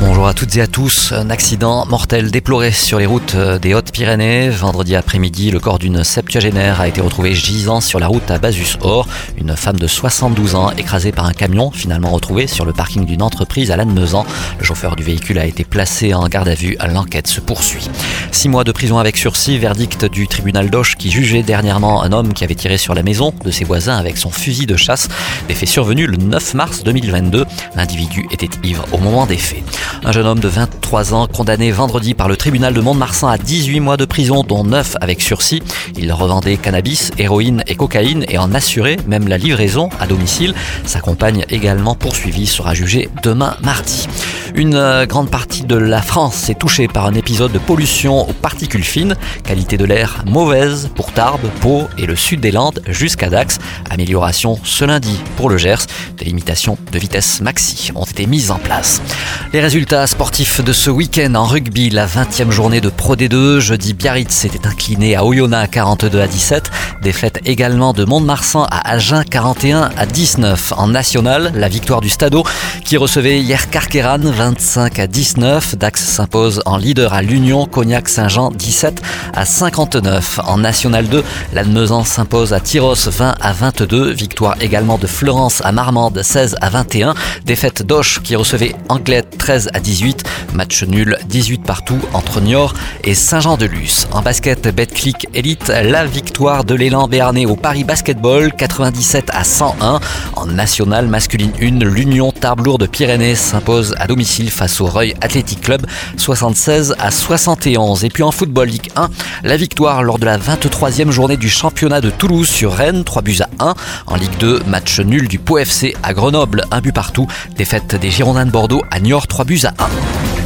Bonjour à toutes et à tous. Un accident mortel déploré sur les routes euh, des Hautes-Pyrénées. Vendredi après-midi, le corps d'une septuagénaire a été retrouvé gisant sur la route à Basus-Or. Une femme de 72 ans écrasée par un camion, finalement retrouvée sur le parking d'une entreprise à Lannemezan. Le chauffeur du véhicule a été placé en garde à vue. L'enquête se poursuit. Six mois de prison avec sursis, verdict du tribunal d'Auch qui jugeait dernièrement un homme qui avait tiré sur la maison de ses voisins avec son fusil de chasse. Des faits survenus le 9 mars 2022. L'individu était ivre au moment des faits. Un jeune homme de 23 ans condamné vendredi par le tribunal de Mont-de-Marsan à 18 mois de prison, dont 9 avec sursis. Il revendait cannabis, héroïne et cocaïne et en assurait même la livraison à domicile. Sa compagne également poursuivie sera jugée demain mardi. Une euh, grande partie de la France est touchée par un épisode de pollution aux particules fines. Qualité de l'air mauvaise pour Tarbes, Pau et le sud des Landes jusqu'à Dax. Amélioration ce lundi pour le Gers. Des limitations de vitesse maxi ont été mises en place. Les résultats sportifs de ce week-end en rugby, la 20e journée de Pro D2. Jeudi, Biarritz s'était incliné à Oyonnax 42 à 17. Défaite également de Mont-de-Marsan à Agen 41 à 19. En national, la victoire du Stadeau qui recevait hier Carqueran 25 à 19. Dax s'impose en leader à l'Union, Cognac Saint-Jean 17 à 59. En National 2, l'Admezan s'impose à Tyros 20 à 22. Victoire également de Florence à Marmande 16 à 21. Défaite d'Auch qui recevait Anglette 13 à 18. Match nul 18 partout entre Niort et Saint-Jean-de-Luz. En basket, Betclic Elite, la victoire de l'élan béarnais au Paris Basketball 97 à 101. En National masculine 1, l'Union Tarbes de Pyrénées s'impose à domicile face au Reuil Athletic Club 76 à 71. Et puis en Football Ligue 1, la victoire lors de la 23e journée du championnat de Toulouse sur Rennes, 3 buts à 1. En Ligue 2, match nul du Pau FC à Grenoble, un but partout. Défaite des Girondins de Bordeaux à Niort, 3 buts à 1.